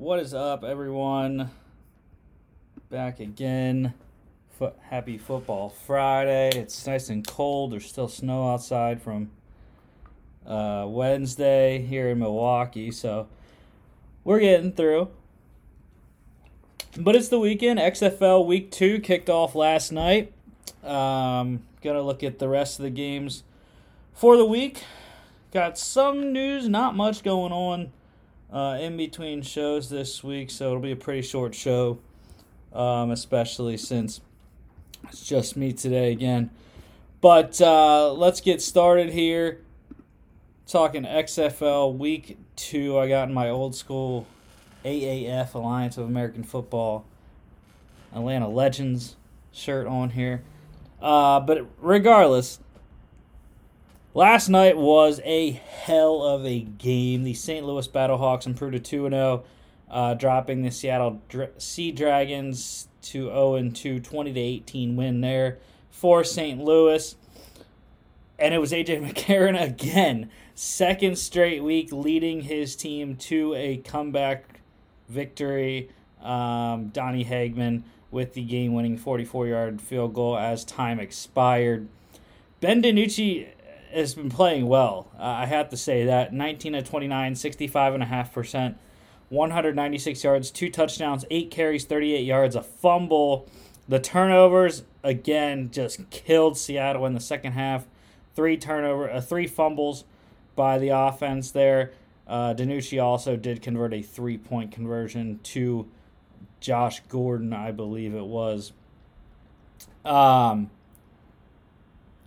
What is up, everyone? Back again. Happy Football Friday. It's nice and cold. There's still snow outside from uh, Wednesday here in Milwaukee, so we're getting through. But it's the weekend. XFL Week 2 kicked off last night. Um, gonna look at the rest of the games for the week. Got some news, not much going on uh, in between shows this week, so it'll be a pretty short show, um, especially since it's just me today again. But uh, let's get started here. Talking XFL Week 2. I got in my old school AAF Alliance of American Football Atlanta Legends shirt on here. Uh, but regardless, last night was a hell of a game. The St. Louis Battlehawks improved to 2 0, uh, dropping the Seattle Dra- Sea Dragons to 0 2, 20 to 18 win there for St. Louis. And it was AJ McCarron again, second straight week, leading his team to a comeback victory. Um, Donny Hageman with the game winning 44 yard field goal as time expired. Ben DiNucci has been playing well. Uh, I have to say that 19 of 29, 65.5%, 196 yards, two touchdowns, eight carries, 38 yards, a fumble. The turnovers again just killed Seattle in the second half. Three turnover, uh, three fumbles by the offense there. Uh, DiNucci also did convert a three point conversion to Josh Gordon, I believe it was. Um,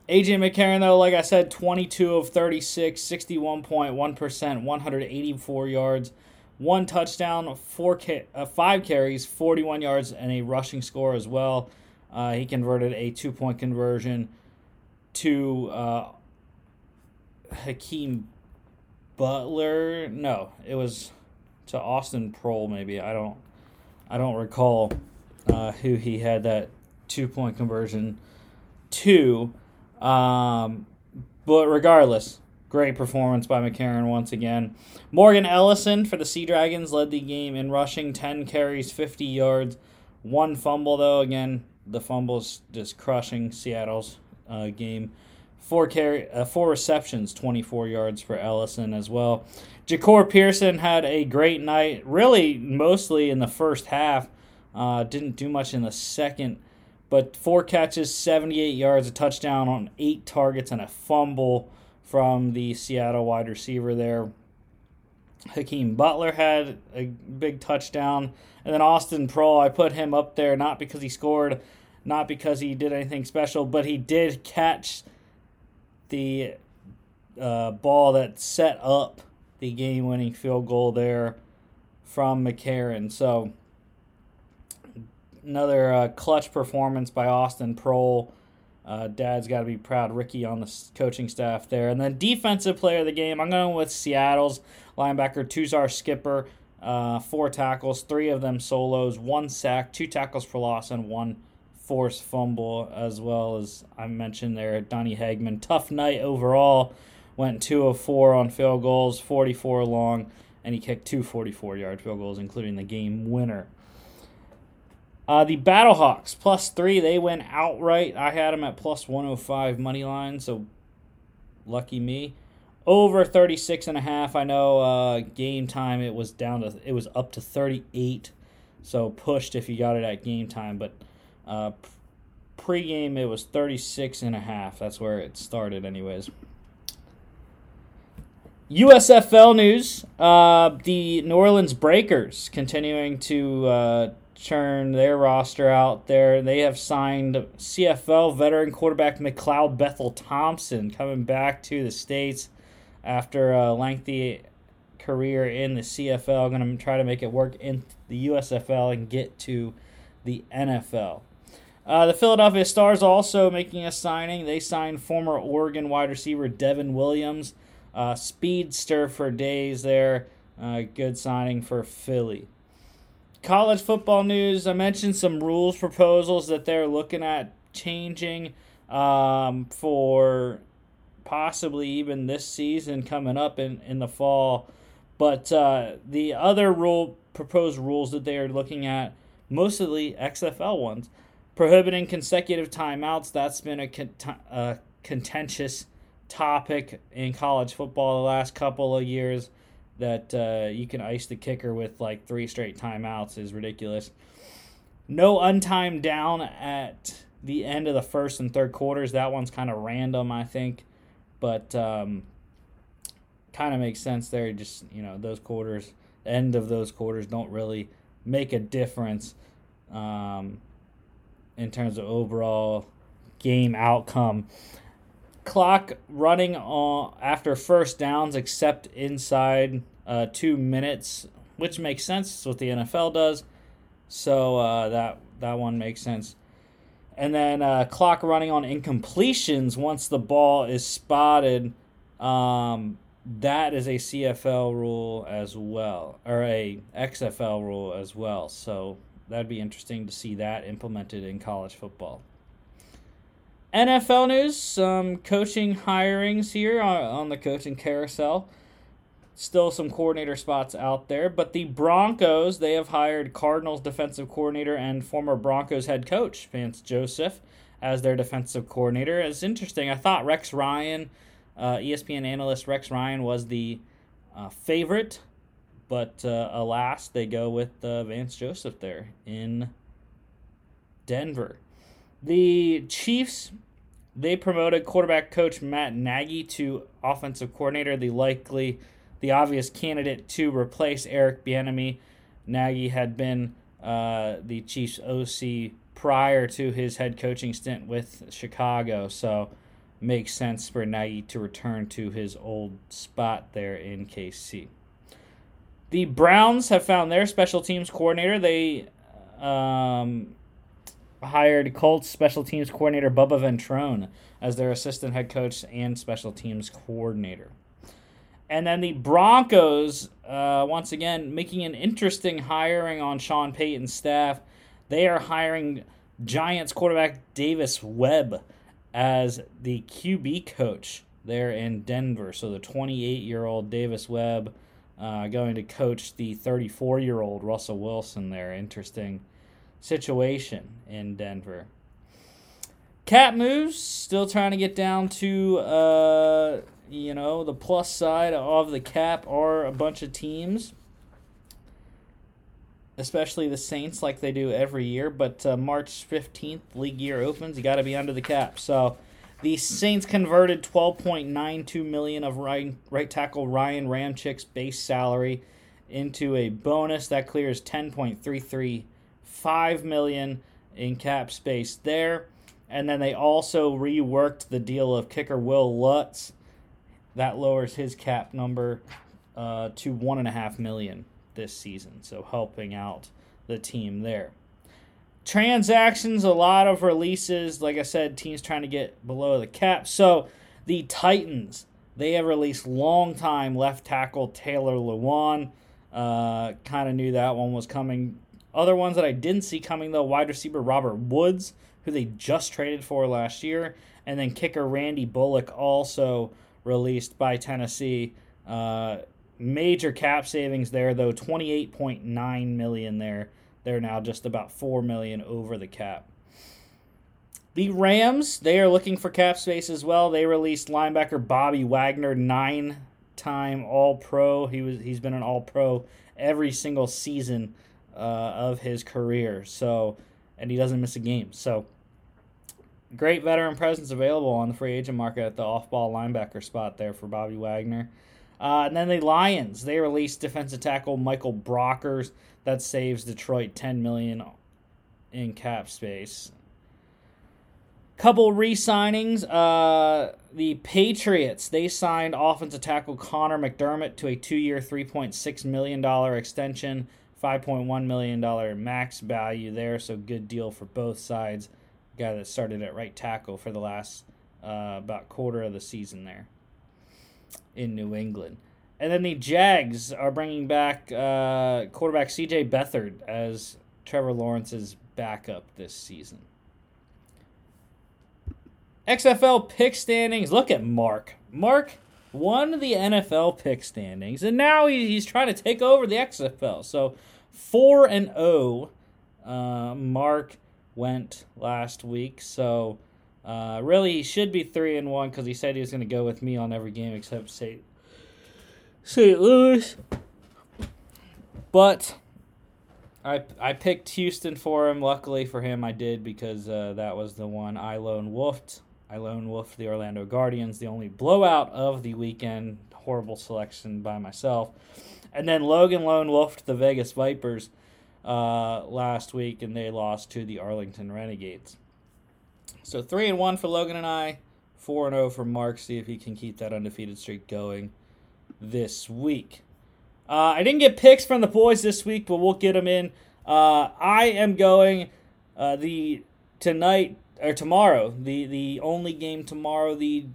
AJ McCarron, though, like I said, 22 of 36, 61.1%, 184 yards, one touchdown, four ca- uh, five carries, 41 yards, and a rushing score as well. Uh, he converted a two point conversion to uh, Hakeem Butler. No, it was to Austin Proehl, maybe. I don't. I don't recall uh, who he had that two point conversion to. Um, but regardless, great performance by McCarron once again. Morgan Ellison for the Sea Dragons led the game in rushing 10 carries, 50 yards, one fumble, though. Again, the fumble's just crushing Seattle's uh, game. Four carry, uh, four receptions, 24 yards for Ellison as well. Jahcour Pearson had a great night, really mostly in the first half. Uh, didn't do much in the second, but four catches, 78 yards, a touchdown on eight targets, and a fumble from the Seattle wide receiver there. Hakeem Butler had a big touchdown. And then Austin Proehl, I put him up there not because he scored, not because he did anything special, but he did catch the uh, ball that set up the game winning field goal there from McCarron. So another uh, clutch performance by Austin Proehl. Uh, Dad's got to be proud. Ricky on the coaching staff there. And then defensive player of the game, I'm going with Seattle's linebacker Tuzar Skipper. Uh, four tackles, three of them solos, one sack, two tackles for loss, and one forced fumble, as well as I mentioned there, Donny Hageman. Tough night overall. Went two of four on field goals, 44 long, and he kicked two 44 yard field goals, including the game winner. Uh, the Battlehawks plus three, they went outright. I had them at plus 105 money line, so lucky me. Over 36 and a half. I know uh, game time it was down to it was up to 38, so pushed if you got it at game time, but uh, pre-game it was 36 and a half. That's where it started, anyways. USFL news: uh, the New Orleans Breakers continuing to churn their roster out there. They have signed CFL veteran quarterback McLeod Bethel Thompson coming back to the states after a lengthy career in the CFL. Going to try to make it work in the USFL and get to the NFL. Uh, the Philadelphia Stars also making a signing. They signed former Oregon wide receiver Devin Williams, uh, speedster for days there. Uh, good signing for Philly. College football news. I mentioned some rules proposals that they're looking at changing um, for possibly even this season coming up in, in the fall. But uh, the other rule proposed rules that they are looking at, mostly XFL ones, prohibiting consecutive timeouts. That's been a, a contentious topic in college football the last couple of years. That uh, you can ice the kicker with like three straight timeouts is ridiculous. No untimed down at the end of the first and third quarters. That one's kind of random, I think, but um, kind of makes sense there. Just you know, those quarters, end of those quarters, don't really make a difference um, in terms of overall game outcome clock running on after first downs except inside uh, two minutes, which makes sense. It's what the NFL does. So uh, that that one makes sense. And then uh, clock running on incompletions once the ball is spotted. Um, that is a CFL rule as well, or a XFL rule as well. So that'd be interesting to see that implemented in college football. NFL news, some coaching hirings here on the coaching carousel. Still some coordinator spots out there, but the Broncos, they have hired Cardinals defensive coordinator and former Broncos head coach, Vance Joseph, as their defensive coordinator. It's interesting. I thought Rex Ryan, uh, ESPN analyst Rex Ryan, was the uh, favorite, but uh, alas, they go with uh, Vance Joseph there in Denver. The Chiefs, they promoted quarterback coach Matt Nagy to offensive coordinator, the likely, the obvious candidate to replace Eric Bieniemy. Nagy had been uh, the Chiefs OC prior to his head coaching stint with Chicago, so makes sense for Nagy to return to his old spot there in KC. The Browns have found their special teams coordinator. They um, hired Colts special teams coordinator Bubba Ventrone as their assistant head coach and special teams coordinator. And then the Broncos, uh, once again, making an interesting hiring on Sean Payton's staff. They are hiring Giants quarterback Davis Webb as the QB coach there in Denver. So the 28 year old Davis Webb uh, going to coach the 34 year old Russell Wilson there. Interesting situation in Denver. Cap moves, still trying to get down to, uh, you know, the plus side of the cap are a bunch of teams, especially the Saints, like they do every year. But uh, March 15th, league year opens, you got to be under the cap. So the Saints converted 12.92 million of right, right tackle Ryan Ramczyk's base salary into a bonus that clears 10.33 five million in cap space there. And then they also reworked the deal of kicker Wil Lutz. That lowers his cap number uh, to one and a half million this season. So helping out the team there. Transactions, a lot of releases. Like I said, teams trying to get below the cap. So the Titans, they have released long-time left tackle Taylor Lewan. Uh, kind of knew that one was coming other ones that I didn't see coming though, wide receiver Robert Woods, who they just traded for last year, and then kicker Randy Bullock also released by Tennessee. Uh, major cap savings there though, 28.9 million there. They're now just about 4 million over the cap. The Rams, they are looking for cap space as well. They released linebacker Bobby Wagner, nine time all pro. He was he's been an all pro every single season uh, of his career. So, and he doesn't miss a game. So, great veteran presence available on the free agent market at the off-ball linebacker spot there for Bobby Wagner. Uh, and then the Lions, they released defensive tackle Michael Brockers. That saves Detroit 10 million in cap space. Couple re-signings. Uh, the Patriots they signed offensive tackle Connor McDermott to a two-year, 3.6 million dollar extension. $5.1 million max value there, so good deal for both sides. Guy that started at right tackle for the last uh, about quarter of the season there in New England. And then the Jags are bringing back uh, quarterback CJ Beathard as Trevor Lawrence's backup this season. XFL pick standings. Look at Mark. Mark won the NFL pick standings, and now he's trying to take over the XFL. So four and zero. Oh, uh, Mark went last week, so uh, really he should be three and one because he said he was going to go with me on every game except St. St. Louis. But I I picked Houston for him. Luckily for him, I did because uh, that was the one I lone wolfed. I lone wolfed the Orlando Guardians, the only blowout of the weekend. Horrible selection by myself. And then Logan lone wolfed the Vegas Vipers uh, last week, and they lost to the Arlington Renegades. So three and one for Logan and I, four and zero oh for Mark. See if he can keep that undefeated streak going this week. Uh, I didn't get picks from the boys this week, but we'll get them in. Uh, I am going uh, the tonight or tomorrow. The the only game tomorrow. The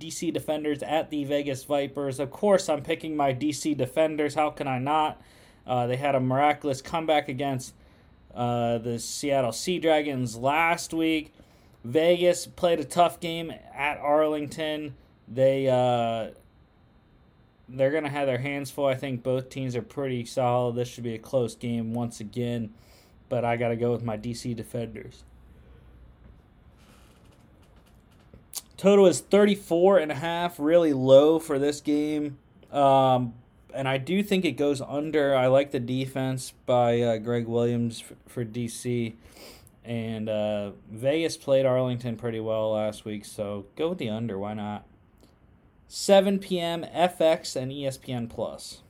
DC Defenders at the Vegas Vipers. Of course, I'm picking my DC Defenders. How can I not? Uh, they had a miraculous comeback against uh, the Seattle Sea Dragons last week. Vegas played a tough game at Arlington. They uh, they're gonna have their hands full. I think both teams are pretty solid. This should be a close game once again, but I got to go with my DC Defenders. Total is 34 and a half, really low for this game. Um, and I do think it goes under. I like the defense by uh, Gregg Williams for, for DC. And uh, Vegas played Arlington pretty well last week, so go with the under. Why not? 7 p.m. FX and ESPN Plus.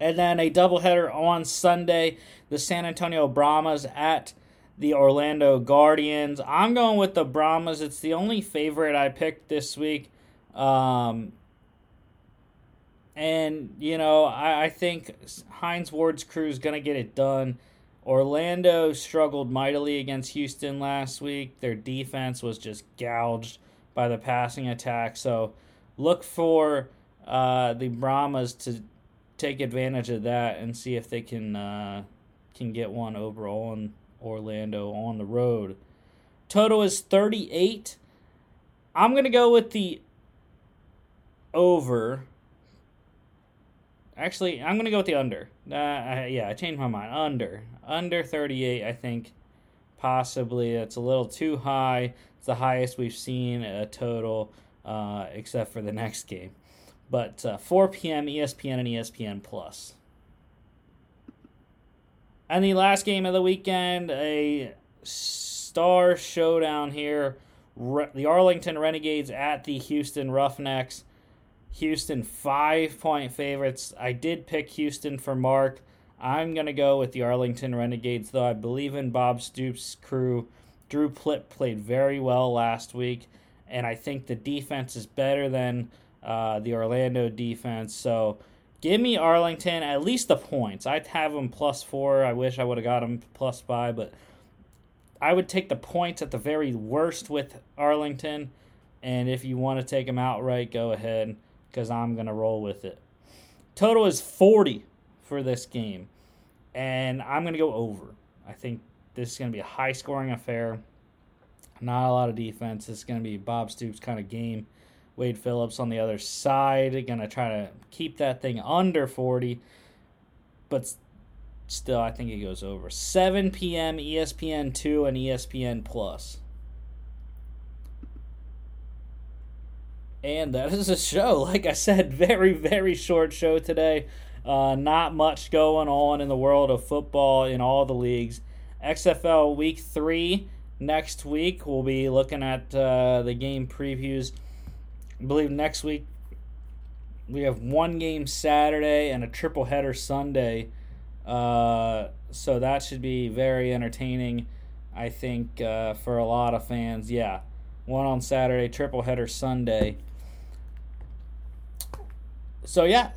And then a doubleheader on Sunday, the San Antonio Brahmas at the Orlando Guardians. I'm going with the Brahmas. It's the only favorite I picked this week. Um, and, you know, I, I think Hines Ward's crew is going to get it done. Orlando struggled mightily against Houston last week. Their defense was just gouged by the passing attack. So look for uh, the Brahmas to take advantage of that and see if they can uh, can get one overall. on Orlando on the road. Total is 38. I'm going to go with the over. Actually, I'm going to go with the under. Uh, I, yeah, I changed my mind. Under. Under 38, I think. Possibly. It's a little too high. It's the highest we've seen a total, uh, except for the next game. But uh, 4 p.m. ESPN and ESPN Plus. And the last game of the weekend, a star showdown here. Re- the Arlington Renegades at the Houston Roughnecks. Houston five point favorites. I did pick Houston for Mark. I'm going to go with the Arlington Renegades, though I believe in Bob Stoops' crew. Drew Plitt played very well last week, and I think the defense is better than uh, the Orlando defense. So Give me Arlington at least the points. I'd have them plus four. I wish I would have got them plus five, but I would take the points at the very worst with Arlington. And if you want to take them outright, go ahead because I'm going to roll with it. Total is 40 for this game. And I'm going to go over. I think this is going to be a high scoring affair. Not a lot of defense. It's going to be Bob Stoops' kind of game. Wade Phillips on the other side, to try to keep that thing under 40. But still, I think it goes over. 7 p.m. ESPN 2 and ESPN Plus. And that is a show. Like I said, very, very short show today. Uh, not much going on in the world of football in all the leagues. XFL Week 3 next week. We'll be looking at uh, the game previews I believe next week we have one game Saturday and a triple header Sunday. Uh, so that should be very entertaining, I think, uh, for a lot of fans. Yeah, one on Saturday, triple header Sunday. So, yeah,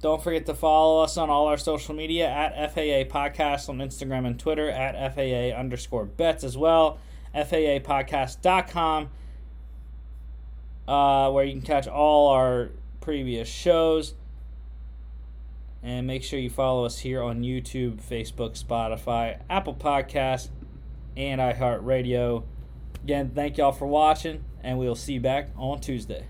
don't forget to follow us on all our social media at FAA Podcast on Instagram and Twitter, at FAA underscore bets as well, FAApodcast.com uh, where you can catch all our previous shows. And make sure you follow us here on YouTube, Facebook, Spotify, Apple Podcasts, and iHeartRadio. Again, thank y'all for watching, and we'll see you back on Tuesday.